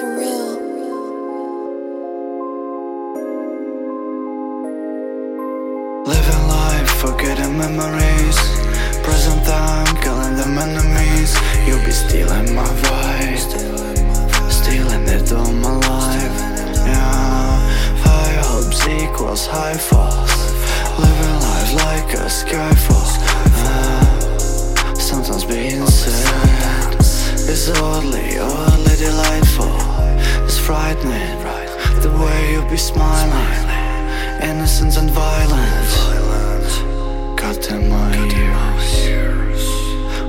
Living life, forgetting memories. Present time, them enemies. You'll be stealing my vibe, stealing it all my life. Yeah, high hopes equals high falls. Living life like a skyfall. Frightening the way you be smiling, innocence and violence. Cut in my ears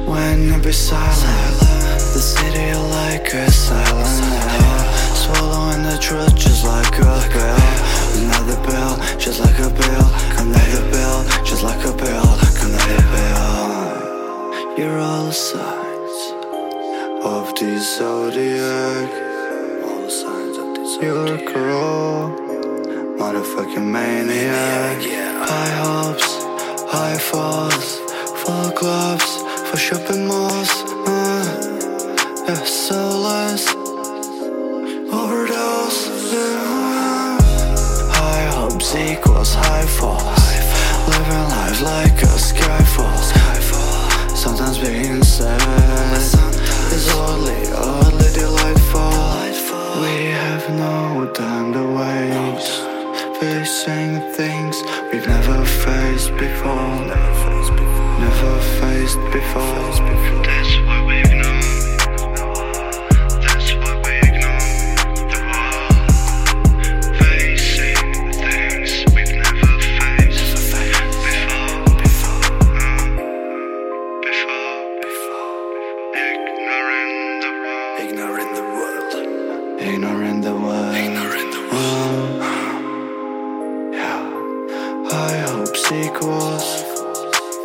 when you be silent. The city like a silent hell, swallowing the truth just like a pill. Another pill, just like a pill. Another pill, just like a pill. Another pill. You're all signs of the zodiac. You're a girl, motherfucking maniac. High hopes, high falls, full clubs for shopping malls. Uh, yeah, soulless overdose. Yeah. High hopes equals high falls. Living life like a skyfall. Sometimes being sad Facing things we've never faced before. Never faced before. That's why we. That's why we the world. Facing things we've never faced before. Before. Ignoring the world. Ignoring the world. Ignoring the world.